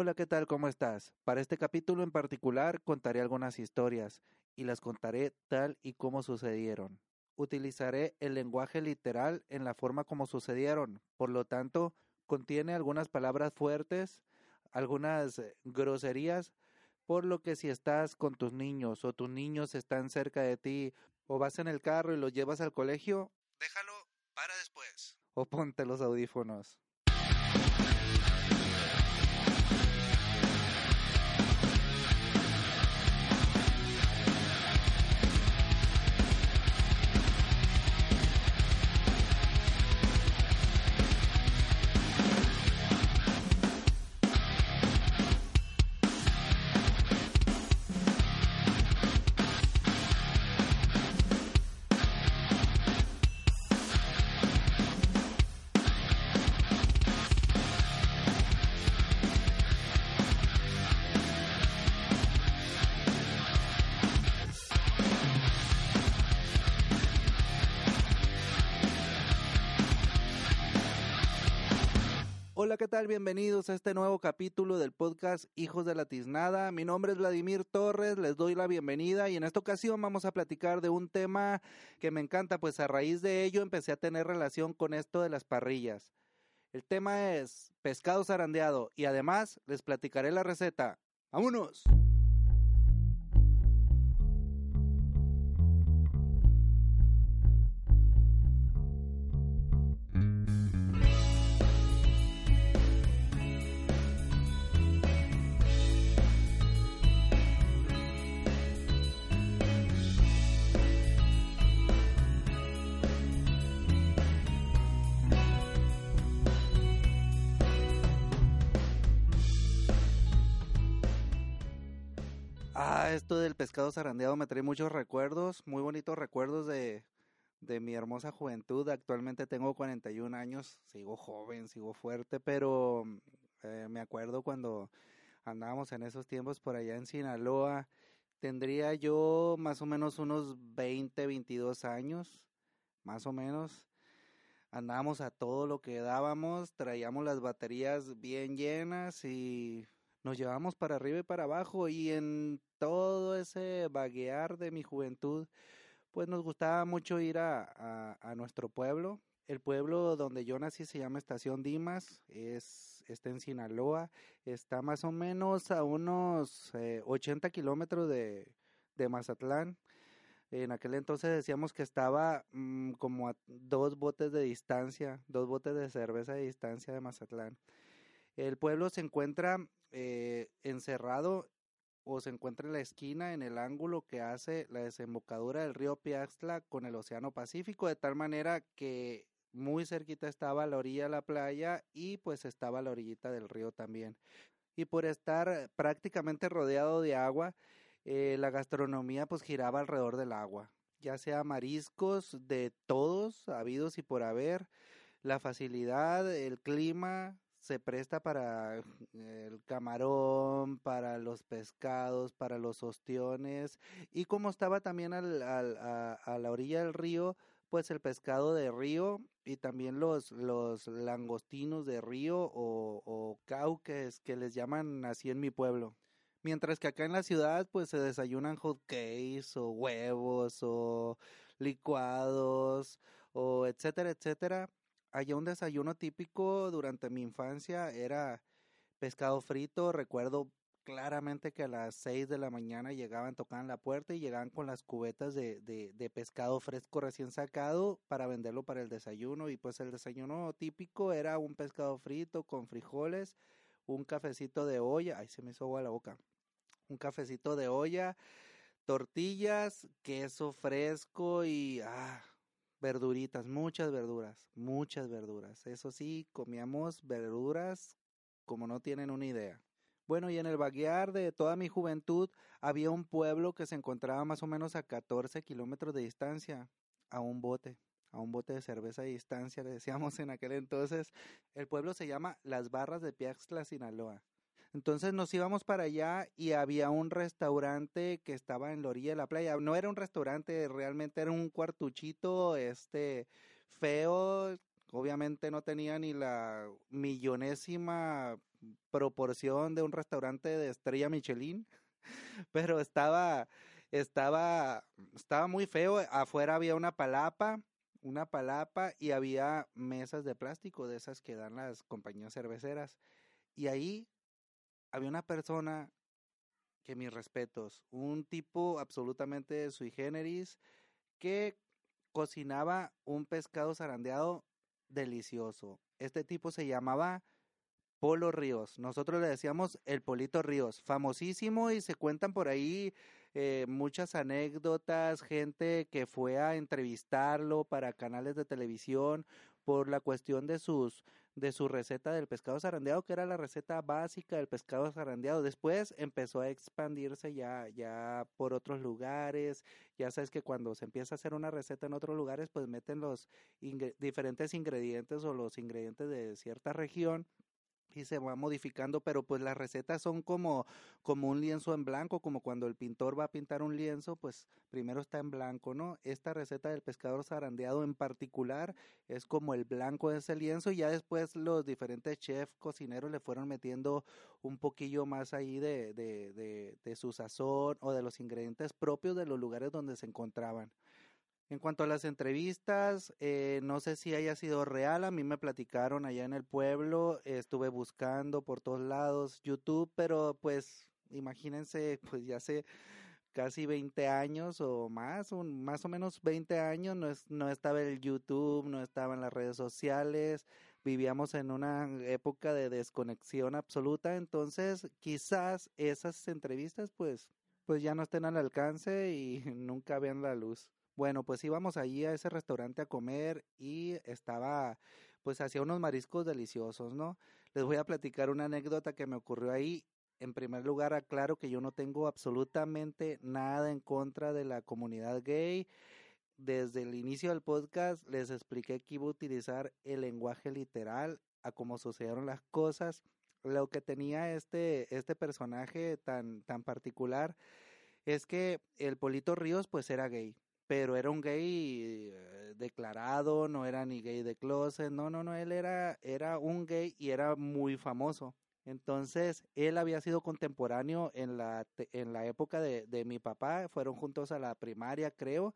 Hola, ¿qué tal? ¿Cómo estás? Para este capítulo en particular contaré algunas historias y las contaré tal y como sucedieron. Utilizaré el lenguaje literal en la forma como sucedieron, por lo tanto, contiene algunas palabras fuertes, algunas eh, groserías, por lo que si estás con tus niños o tus niños están cerca de ti o vas en el carro y los llevas al colegio, déjalo para después o ponte los audífonos. Hola, ¿qué tal? Bienvenidos a este nuevo capítulo del podcast Hijos de la Tiznada. Mi nombre es Vladimir Torres, les doy la bienvenida y en esta ocasión vamos a platicar de un tema que me encanta, pues a raíz de ello empecé a tener relación con esto de las parrillas. El tema es pescado zarandeado y además les platicaré la receta. ¡Vámonos! Esto del pescado zarandeado me trae muchos recuerdos, muy bonitos recuerdos de, de mi hermosa juventud. Actualmente tengo 41 años, sigo joven, sigo fuerte, pero eh, me acuerdo cuando andábamos en esos tiempos por allá en Sinaloa. Tendría yo más o menos unos 20, 22 años, más o menos. Andábamos a todo lo que dábamos, traíamos las baterías bien llenas y nos llevamos para arriba y para abajo y en todo ese vaguear de mi juventud, pues nos gustaba mucho ir a, a, nuestro pueblo. El pueblo donde yo nací se llama Estación Dimas, es, está en Sinaloa, está más o menos a unos 80 eh, kilómetros de, de Mazatlán. En aquel entonces decíamos que estaba mm, como a dos botes de distancia, dos botes de cerveza de distancia de Mazatlán. El pueblo se encuentra eh, encerrado o se encuentra en la esquina, en el ángulo que hace la desembocadura del río Piaxtla con el Océano Pacífico, de tal manera que muy cerquita estaba la orilla de la playa y pues estaba la orillita del río también. Y por estar prácticamente rodeado de agua, eh, la gastronomía pues giraba alrededor del agua, ya sea mariscos de todos, habidos y por haber, la facilidad, el clima, se presta para el camarón, para los pescados, para los ostiones y como estaba también al, a, la orilla del río, pues el pescado de río y también los, los langostinos de río o, o cauques que les llaman así en mi pueblo. Mientras que acá en la ciudad pues se desayunan hot cakes o huevos o licuados o etcétera, etcétera allá un desayuno típico durante mi infancia era pescado frito. Recuerdo claramente que a las seis de la mañana llegaban, tocaban la puerta y llegaban con las cubetas de, de, de, pescado fresco recién sacado para venderlo para el desayuno. Y pues el desayuno típico era un pescado frito con frijoles, un cafecito de olla, ay se me hizo agua la boca, un cafecito de olla, tortillas, queso fresco y ah, verduritas, muchas verduras, muchas verduras. Eso sí, comíamos verduras como no tienen una idea. Bueno, y en el Baguiar de toda mi juventud había un pueblo que se encontraba más o menos a 14 kilómetros de distancia, a un bote, a un bote de cerveza de distancia, le decíamos en aquel entonces. El pueblo se llama Las Barras de Piaxtla, Sinaloa. Entonces nos íbamos para allá y había un restaurante que estaba en la orilla de la playa. No era un restaurante, realmente era un cuartuchito, este, feo. Obviamente no tenía ni la millonésima proporción de un restaurante de estrella Michelin, pero estaba, estaba, estaba muy feo. Afuera había una palapa, una palapa y había mesas de plástico de esas que dan las compañías cerveceras. Y ahí había una persona que mis respetos, un tipo absolutamente sui generis que cocinaba un pescado zarandeado delicioso. Este tipo se llamaba Polo Ríos. Nosotros le decíamos el Polito Ríos, famosísimo y se cuentan por ahí eh, muchas anécdotas, gente que fue a entrevistarlo para canales de televisión por la cuestión de sus de su receta del pescado zarandeado, que era la receta básica del pescado zarandeado. Después empezó a expandirse ya, ya por otros lugares. Ya sabes que cuando se empieza a hacer una receta en otros lugares, pues meten los diferentes ingredientes o los ingredientes de cierta región y se va modificando, pero pues las recetas son como, como un lienzo en blanco, como cuando el pintor va a pintar un lienzo, pues primero está en blanco, ¿no? Esta receta del pescador zarandeado en particular es como el blanco de ese lienzo y ya después los diferentes chefs cocineros le fueron metiendo un poquillo más ahí de, de, de, de su sazón o de los ingredientes propios de los lugares donde se encontraban. En cuanto a las entrevistas, eh, no sé si haya sido real, a mí me platicaron allá en el pueblo, estuve buscando por todos lados YouTube, pero pues imagínense, pues ya hace casi 20 años o más, un, más o menos 20 años, no, es, no estaba el YouTube, no estaban las redes sociales, vivíamos en una época de desconexión absoluta, entonces quizás esas entrevistas pues, pues ya no estén al alcance y nunca vean la luz. Bueno, pues íbamos allí a ese restaurante a comer y estaba, pues hacía unos mariscos deliciosos, ¿no? Les voy a platicar una anécdota que me ocurrió ahí. En primer lugar, aclaro que yo no tengo absolutamente nada en contra de la comunidad gay. Desde el inicio del podcast les expliqué que iba a utilizar el lenguaje literal a cómo sucedieron las cosas. Lo que tenía este, este personaje tan, tan particular es que el Polito Ríos pues era gay pero era un gay eh, declarado, no era ni gay de closet, no, no, no, él era, era un gay y era muy famoso. Entonces, él había sido contemporáneo en la, en la época de, de mi papá, fueron juntos a la primaria, creo,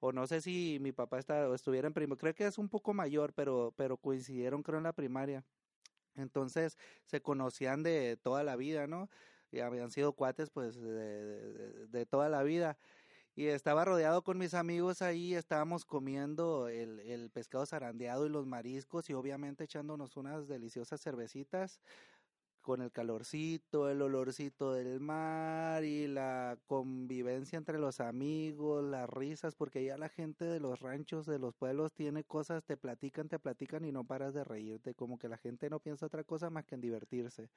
o no sé si mi papá está, estuviera en primaria, creo que es un poco mayor, pero, pero coincidieron creo en la primaria. Entonces, se conocían de toda la vida, ¿no? Y habían sido cuates, pues, de, de toda la vida y estaba rodeado con mis amigos ahí, estábamos comiendo el, el pescado zarandeado y los mariscos y obviamente echándonos unas deliciosas cervecitas con el calorcito, el olorcito del mar y la convivencia entre los amigos, las risas, porque ya la gente de los ranchos, de los pueblos tiene cosas, te platican, te platican y no paras de reírte, como que la gente no piensa otra cosa más que en divertirse.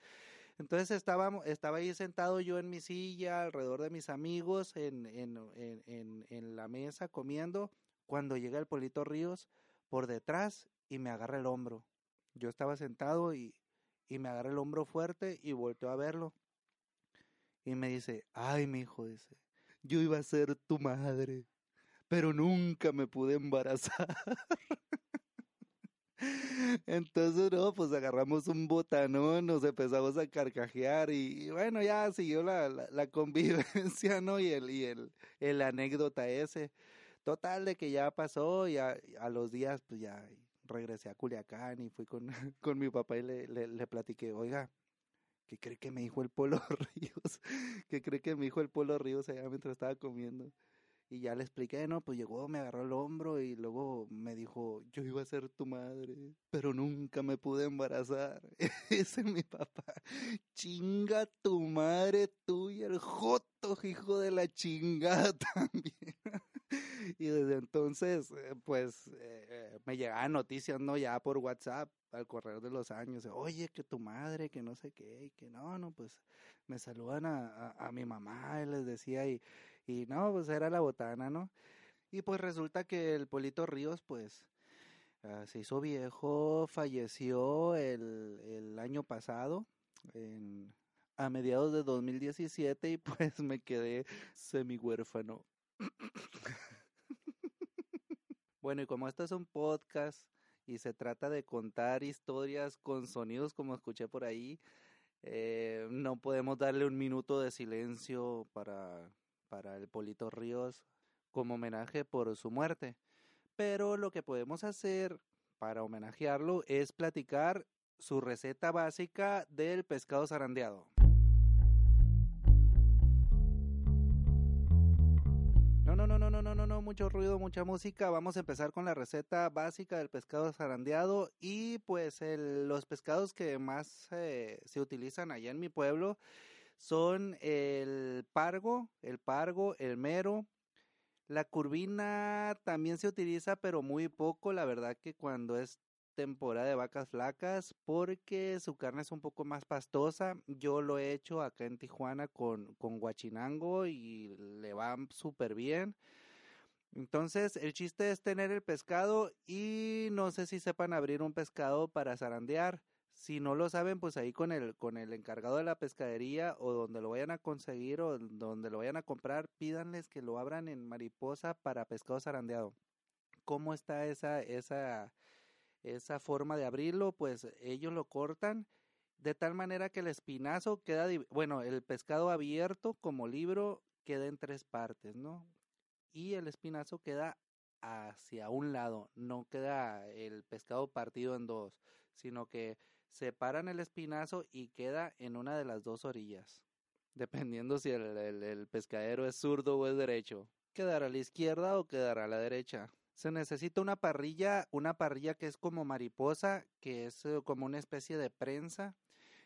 Entonces estaba, estaba ahí sentado yo en mi silla, alrededor de mis amigos, en, en, en, en la mesa comiendo, cuando llega el Polito Ríos por detrás y me agarra el hombro. Yo estaba sentado y y me agarra el hombro fuerte y volteó a verlo. Y me dice, ay, mi hijo, dice, yo iba a ser tu madre, pero nunca me pude embarazar. Entonces, no, pues agarramos un botanón, nos empezamos a carcajear y, bueno, ya siguió la, la, convivencia, ¿no? Y el, y el, el anécdota ese. Total de que ya pasó y a, a los días, pues ya regresé a Culiacán y fui con, con mi papá y le, le, le platiqué, oiga, ¿qué cree que me dijo el Polo Ríos? ¿Qué cree que me dijo el Polo Ríos allá mientras estaba comiendo? Y ya le expliqué, no, pues llegó, me agarró el hombro y luego me dijo, yo iba a ser tu madre, pero nunca me pude embarazar. Ese es mi papá. Chinga tu madre tú y el joto, hijo de la chingada también. y desde entonces, eh, pues, eh, me llegaban noticias, ¿no? Ya por WhatsApp, al correr de los años, oye, que tu madre, que no sé qué, y que no, no, pues, me saludan a, a, mi mamá, y les decía, y, y no, pues era la botana, ¿no? Y pues resulta que el Polito Ríos, pues, ah, se hizo viejo, falleció el, el año pasado, a mediados de 2017 y pues me quedé semi huérfano. bueno, y como esto es un podcast y se trata de contar historias con sonidos como escuché por ahí, eh, no podemos darle un minuto de silencio para, para el Polito Ríos como homenaje por su muerte. Pero lo que podemos hacer para homenajearlo es platicar su receta básica del pescado zarandeado. Mucho ruido, mucha música. Vamos a empezar con la receta básica del pescado zarandeado y pues los pescados que más eh, se utilizan allá en mi pueblo son el pargo, el pargo, el mero. La curvina también se utiliza, pero muy poco. La verdad que cuando es temporada de vacas flacas porque su carne es un poco más pastosa. Yo lo he hecho acá en Tijuana con, con guachinango y le va súper bien. Entonces, el chiste es tener el pescado y no sé si sepan abrir un pescado para zarandear. Si no lo saben, pues ahí con el, con el encargado de la pescadería o donde lo vayan a conseguir o donde lo vayan a comprar, pídanles que lo abran en mariposa para pescado zarandeado. ¿Cómo está esa, esa, esa forma de abrirlo, pues ellos lo cortan de tal manera que el espinazo queda, bueno, el pescado abierto como libro queda en tres partes, ¿no? Y el espinazo queda hacia un lado, no queda el pescado partido en dos, sino que separan el espinazo y queda en una de las dos orillas, dependiendo si el, el pescadero es zurdo o es derecho. Quedará a la izquierda o quedará a la derecha se necesita una parrilla, una parrilla que es como mariposa, que es eh, como una especie de prensa.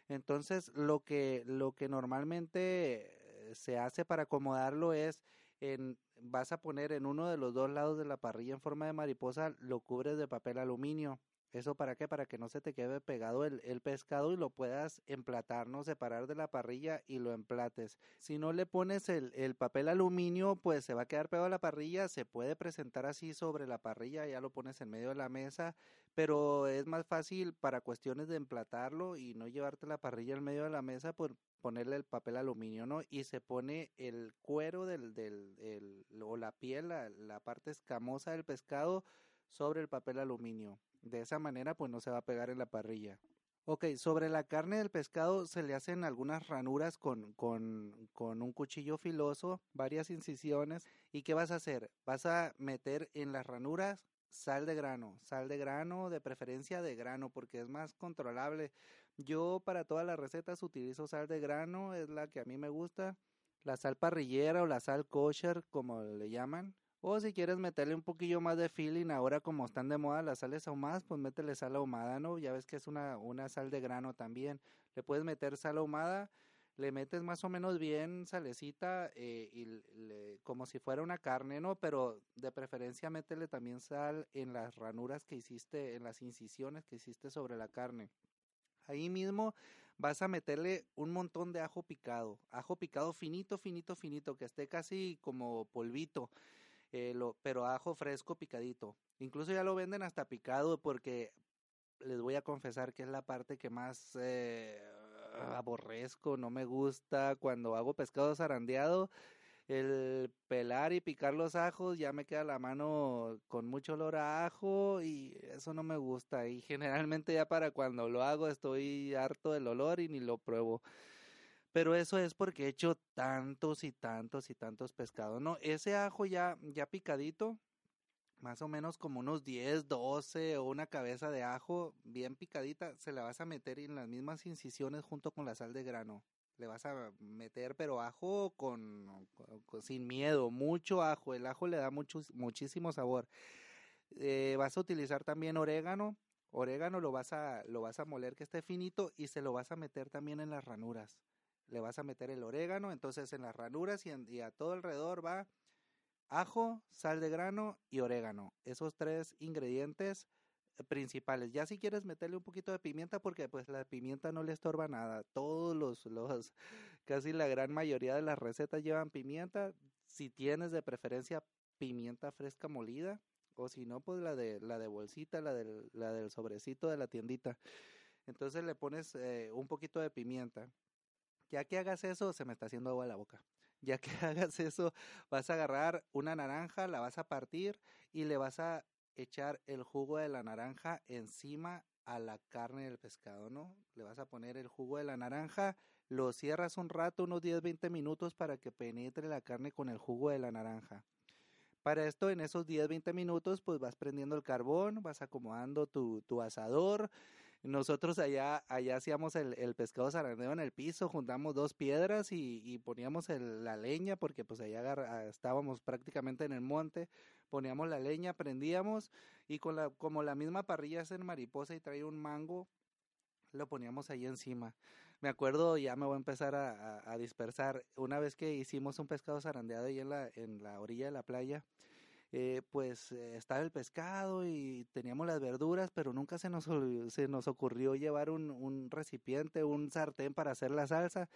Entonces, lo que, lo que normalmente eh, se hace para acomodarlo es en, vas a poner en uno de los dos lados de la parrilla en forma de mariposa, lo cubres de papel aluminio. ¿Eso para qué? Para que no se te quede pegado el, el, pescado y lo puedas emplatar, ¿no? Separar de la parrilla y lo emplates. Si no le pones el, el papel aluminio, pues se va a quedar pegado a la parrilla. Se puede presentar así sobre la parrilla, ya lo pones en medio de la mesa, pero es más fácil para cuestiones de emplatarlo y no llevarte la parrilla en medio de la mesa, por ponerle el papel aluminio, ¿no? Y se pone el cuero del, del el, o la piel, la, la parte escamosa del pescado sobre el papel aluminio. De esa manera pues no se va a pegar en la parrilla. Ok, sobre la carne del pescado se le hacen algunas ranuras con, con, con, un cuchillo filoso, varias incisiones. ¿Y qué vas a hacer? Vas a meter en las ranuras sal de grano, sal de grano, de preferencia de grano, porque es más controlable. Yo para todas las recetas utilizo sal de grano, es la que a mí me gusta. La sal parrillera o la sal kosher, como le llaman, o si quieres meterle un poquillo más de feeling, ahora como están de moda las sales ahumadas, pues métele sal ahumada, ¿no? Ya ves que es una, una sal de grano también. Le puedes meter sal ahumada, le metes más o menos bien salecita eh, y como si fuera una carne, ¿no? Pero de preferencia métele también sal en las ranuras que hiciste, en las incisiones que hiciste sobre la carne. Ahí mismo vas a meterle un montón de ajo picado, ajo picado finito, finito, finito, que esté casi como polvito eh, lo, pero ajo fresco picadito. Incluso ya lo venden hasta picado porque les voy a confesar que es la parte que más eh, aborrezco, no me gusta cuando hago pescado zarandeado. El pelar y picar los ajos ya me queda la mano con mucho olor a ajo y eso no me gusta. Y generalmente ya para cuando lo hago estoy harto del olor y ni lo pruebo. Pero eso es porque he hecho tantos y tantos y tantos pescados, ¿no? Ese ajo ya, ya picadito, más o menos como unos 10, 12 o una cabeza de ajo bien picadita, se la vas a meter en las mismas incisiones junto con la sal de grano. Le vas a meter, pero ajo con, sin miedo, mucho ajo. El ajo le da mucho, muchísimo sabor. Eh, vas a utilizar también orégano. Orégano lo vas a, lo vas a moler que esté finito y se lo vas a meter también en las ranuras le vas a meter el orégano, entonces en las ranuras y, a todo alrededor va ajo, sal de grano y orégano. Esos tres ingredientes principales. Ya si quieres meterle un poquito de pimienta porque pues la pimienta no le estorba nada. Todos los, los casi la gran mayoría de las recetas llevan pimienta. Si tienes de preferencia pimienta fresca molida o si no pues la de la de bolsita, la del la del sobrecito de la tiendita. Entonces le pones eh, un poquito de pimienta. Ya que hagas eso, se me está haciendo agua la boca. Ya que hagas eso, vas a agarrar una naranja, la vas a partir y le vas a echar el jugo de la naranja encima a la carne del pescado, ¿no? Le vas a poner el jugo de la naranja, lo cierras un rato, unos 10-20 minutos para que penetre la carne con el jugo de la naranja. Para esto, en esos 10-20 minutos, pues vas prendiendo el carbón, vas acomodando tu, tu asador, nosotros allá, allá hacíamos el, el pescado zarandeo en el piso, juntamos dos piedras y, y poníamos el, la leña, porque pues allá estábamos prácticamente en el monte, poníamos la leña, prendíamos y con la, como la misma parrilla es en mariposa y trae un mango, lo poníamos ahí encima. Me acuerdo, ya me voy a empezar a, a, a dispersar, una vez que hicimos un pescado zarandeado ahí en la, en la orilla de la playa, eh, pues eh, estaba el pescado y teníamos las verduras, pero nunca se nos, se nos ocurrió llevar un, un recipiente, un sartén para hacer la salsa.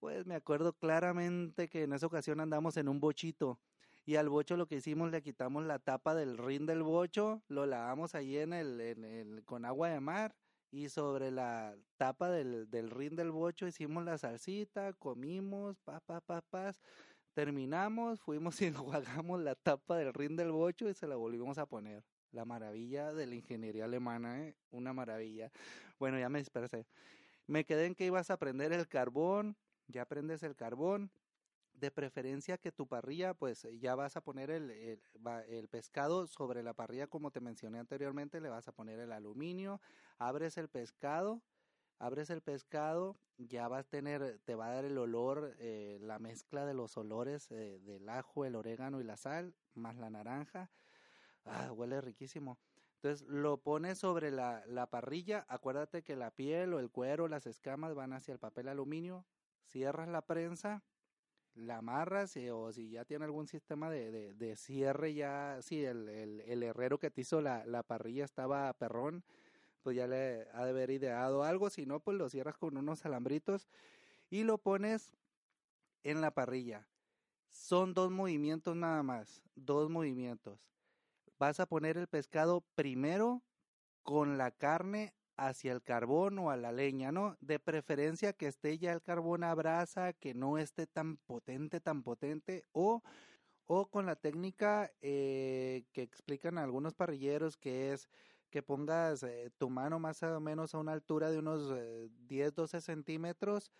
Pues me acuerdo claramente que en esa ocasión andamos en un bochito y al bocho lo que hicimos le quitamos la tapa del rin del bocho, lo lavamos ahí en el, en el con agua de mar y sobre la tapa del, del rin del bocho hicimos la salsita, comimos, pa, pa. Terminamos, fuimos y enjuagamos la tapa del rin del bocho y se la volvimos a poner. La maravilla de la ingeniería alemana, ¿eh? una maravilla. Bueno, ya me dispersé. Me quedé en que ibas a prender el carbón, ya prendes el carbón, de preferencia que tu parrilla, pues ya vas a poner el, el, el, pescado sobre la parrilla como te mencioné anteriormente, le vas a poner el aluminio, abres el pescado, abres el pescado, ya vas a tener, te va a dar el olor, eh, la mezcla de los olores eh, del ajo, el orégano y la sal, más la naranja. Ah, huele riquísimo. Entonces lo pones sobre la, la parrilla, acuérdate que la piel o el cuero, las escamas van hacia el papel aluminio, cierras la prensa, la amarras y, o si ya tiene algún sistema de, de, de cierre ya, si el, el, el, herrero que te hizo la, la parrilla estaba perrón, pues ya le ha de haber ideado algo, si no, pues lo cierras con unos alambritos y lo pones en la parrilla. Son dos movimientos nada más, dos movimientos. Vas a poner el pescado primero con la carne hacia el carbón o a la leña, ¿no? De preferencia que esté ya el carbón a brasa, que no esté tan potente, tan potente, o, o con la técnica eh, que explican algunos parrilleros, que es que pongas eh, tu mano más o menos a una altura de unos eh, 10, 12 centímetros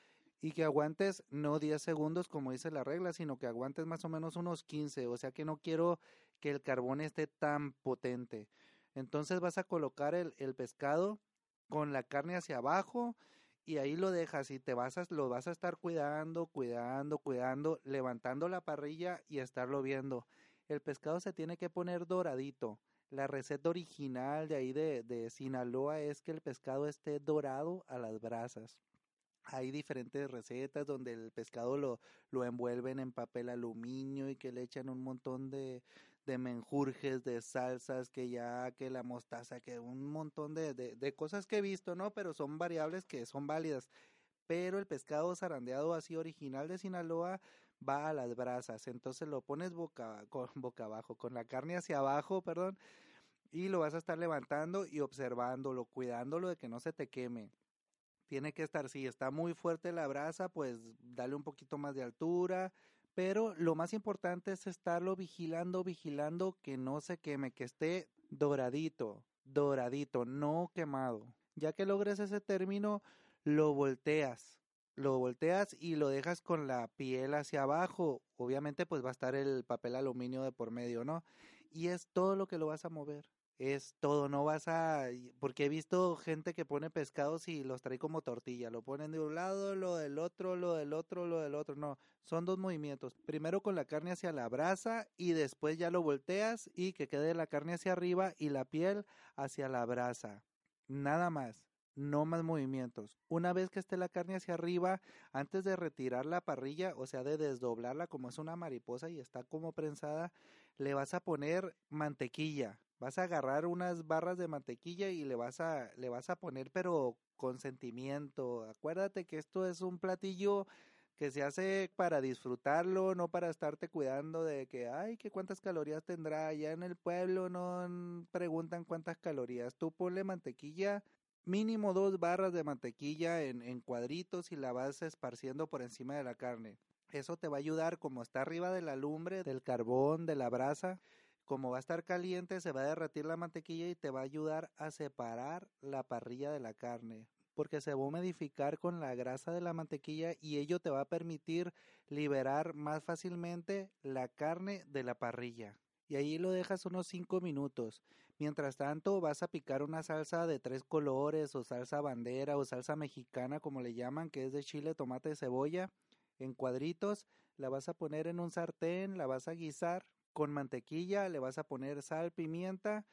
y que aguantes no 10 segundos como dice la regla, sino que aguantes más o menos unos 15, o sea que no quiero que el carbón esté tan potente. Entonces vas a colocar el, el pescado con la carne hacia abajo y ahí lo dejas y te vas a, lo vas a estar cuidando, cuidando, cuidando, levantando la parrilla y estarlo viendo. El pescado se tiene que poner doradito la receta original de ahí de, de Sinaloa es que el pescado esté dorado a las brasas. Hay diferentes recetas donde el pescado lo, lo envuelven en papel aluminio y que le echan un montón de, de menjurjes, de salsas, que ya, que la mostaza, que un montón de, de, de cosas que he visto, ¿no? Pero son variables que son válidas. Pero el pescado zarandeado así original de Sinaloa va a las brasas. Entonces lo pones boca, con, boca abajo, con la carne hacia abajo, perdón, y lo vas a estar levantando y observándolo, cuidándolo de que no se te queme. Tiene que estar, si está muy fuerte la brasa, pues dale un poquito más de altura, pero lo más importante es estarlo vigilando, vigilando que no se queme, que esté doradito, doradito, no quemado. Ya que logres ese término, lo volteas, lo volteas y lo dejas con la piel hacia abajo. Obviamente pues va a estar el papel aluminio de por medio, ¿no? Y es todo lo que lo vas a mover. Es todo, no vas a... Porque he visto gente que pone pescados y los trae como tortilla. Lo ponen de un lado, lo del otro, lo del otro, lo del otro. No, son dos movimientos. Primero con la carne hacia la brasa y después ya lo volteas y que quede la carne hacia arriba y la piel hacia la brasa. Nada más no más movimientos. Una vez que esté la carne hacia arriba, antes de retirar la parrilla, o sea, de desdoblarla como es una mariposa y está como prensada, le vas a poner mantequilla. Vas a agarrar unas barras de mantequilla y le vas a le vas a poner pero con sentimiento. Acuérdate que esto es un platillo que se hace para disfrutarlo, no para estarte cuidando de que, ay, que cuántas calorías tendrá. Allá en el pueblo no preguntan cuántas calorías. Tú ponle mantequilla, mínimo dos barras de mantequilla en, cuadritos y la vas esparciendo por encima de la carne. Eso te va a ayudar, como está arriba de la lumbre, del carbón, de la brasa, como va a estar caliente, se va a derretir la mantequilla y te va a ayudar a separar la parrilla de la carne porque se va a humidificar con la grasa de la mantequilla y ello te va a permitir liberar más fácilmente la carne de la parrilla. Y ahí lo dejas unos 5 minutos. Mientras tanto, vas a picar una salsa de tres colores o salsa bandera o salsa mexicana, como le llaman, que es de chile, tomate y cebolla, en cuadritos. La vas a poner en un sartén, la vas a guisar con mantequilla, le vas a poner sal, pimienta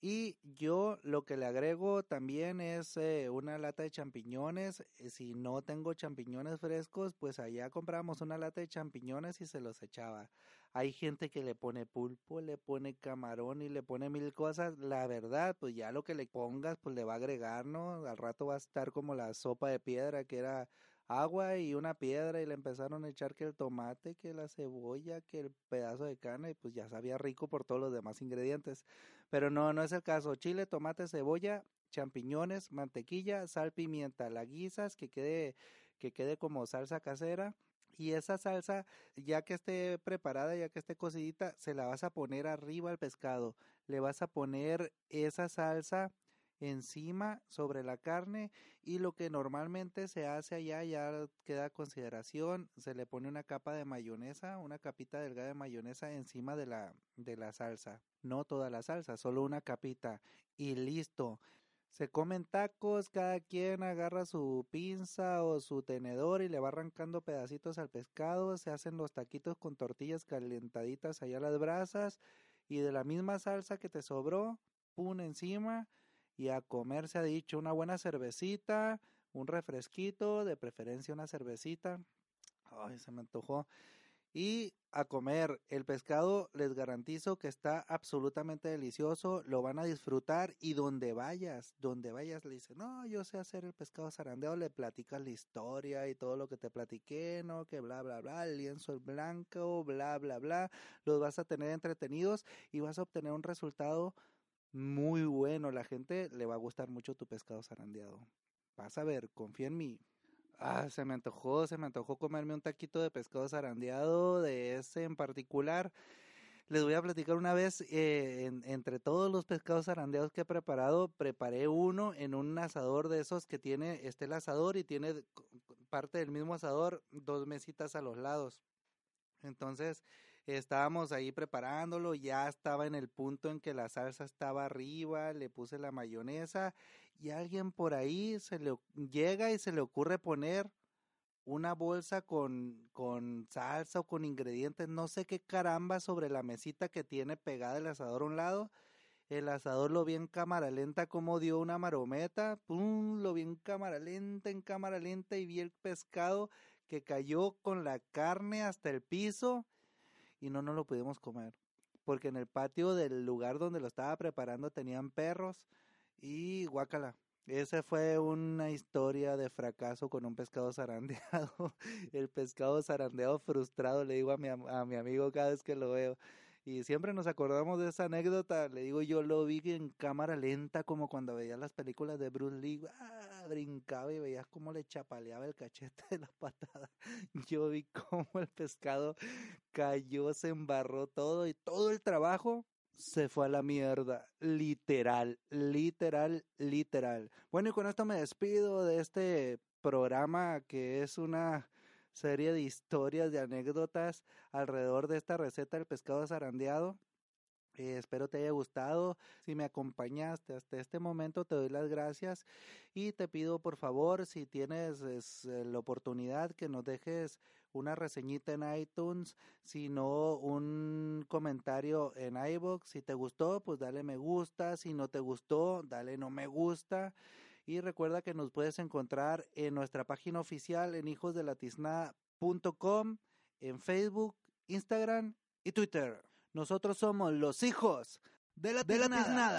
y yo lo que le agrego también es eh, una lata de champiñones. Eh, si no tengo champiñones frescos, pues allá compramos una lata de champiñones y se los echaba. Hay gente que le pone pulpo, le pone camarón y le pone mil cosas. La verdad, pues ya lo que le pongas, pues le va a agregar, ¿no? Al rato va a estar como la sopa de piedra que era agua y una piedra y le empezaron a echar que el tomate, que la cebolla, que el pedazo de carne y pues ya sabía rico por todos los demás ingredientes. Pero no, no es el caso. Chile, tomate, cebolla, champiñones, mantequilla, sal, pimienta, la guisas que quede que quede como salsa casera y esa salsa ya que esté preparada, ya que esté cocidita, se la vas a poner arriba al pescado. Le vas a poner esa salsa encima sobre la carne y lo que normalmente se hace allá ya queda consideración, se le pone una capa de mayonesa, una capita delgada de mayonesa encima de la de la salsa, no toda la salsa, solo una capita y listo. Se comen tacos, cada quien agarra su pinza o su tenedor y le va arrancando pedacitos al pescado, se hacen los taquitos con tortillas calentaditas allá a las brasas y de la misma salsa que te sobró, pun encima y a comer se ha dicho una buena cervecita, un refresquito, de preferencia una cervecita. Ay, se me antojó. Y a comer el pescado les garantizo que está absolutamente delicioso, lo van a disfrutar y donde vayas, donde vayas le dicen, no, yo sé hacer el pescado zarandeado, le platicas la historia y todo lo que te platiqué, no, que bla, bla, bla, el lienzo es blanco, bla, bla, bla, los vas a tener entretenidos y vas a obtener un resultado muy bueno. La gente le va a gustar mucho tu pescado zarandeado. Vas a ver, confía en mí. Ah, se me antojó, se me antojó comerme un taquito de pescado zarandeado, de ese en particular. Les voy a platicar una vez, eh, entre todos los pescados zarandeados que he preparado, preparé uno en un asador de esos que tiene, este asador y tiene parte del mismo asador, dos mesitas a los lados. Entonces, estábamos ahí preparándolo, ya estaba en el punto en que la salsa estaba arriba, le puse la mayonesa y alguien por ahí se le llega y se le ocurre poner una bolsa con, con salsa o con ingredientes, no sé qué caramba, sobre la mesita que tiene pegada el asador a un lado. El asador lo vi en cámara lenta como dio una marometa, pum, lo vi en cámara lenta, en cámara lenta y vi el pescado que cayó con la carne hasta el piso y no nos lo pudimos comer. Porque en el patio del lugar donde lo estaba preparando tenían perros y guácala. Esa fue una historia de fracaso con un pescado zarandeado. El pescado zarandeado frustrado, le digo a mi, a mi amigo cada vez que lo veo. Y siempre nos acordamos de esa anécdota. Le digo, yo lo vi en cámara lenta, como cuando veía las películas de Bruce Lee. Brincaba y veías cómo le chapaleaba el cachete de la patada. Yo vi cómo el pescado cayó, se embarró todo y todo el trabajo se fue a la mierda. Literal, literal, literal. Bueno, y con esto me despido de este programa que es una serie de historias, de anécdotas alrededor de esta receta del pescado zarandeado. Eh, espero te haya gustado. Si me acompañaste hasta este momento, te doy las gracias y te pido por favor, si tienes eh, la oportunidad, que nos dejes una reseñita en iTunes, si no un comentario en iBox. Si te gustó, pues dale me gusta. Si no te gustó, dale no me gusta Y recuerda que nos puedes encontrar en nuestra página oficial en hijosdelatizna.com, en Facebook, Instagram y Twitter. Nosotros somos los hijos de la, de la tiznada.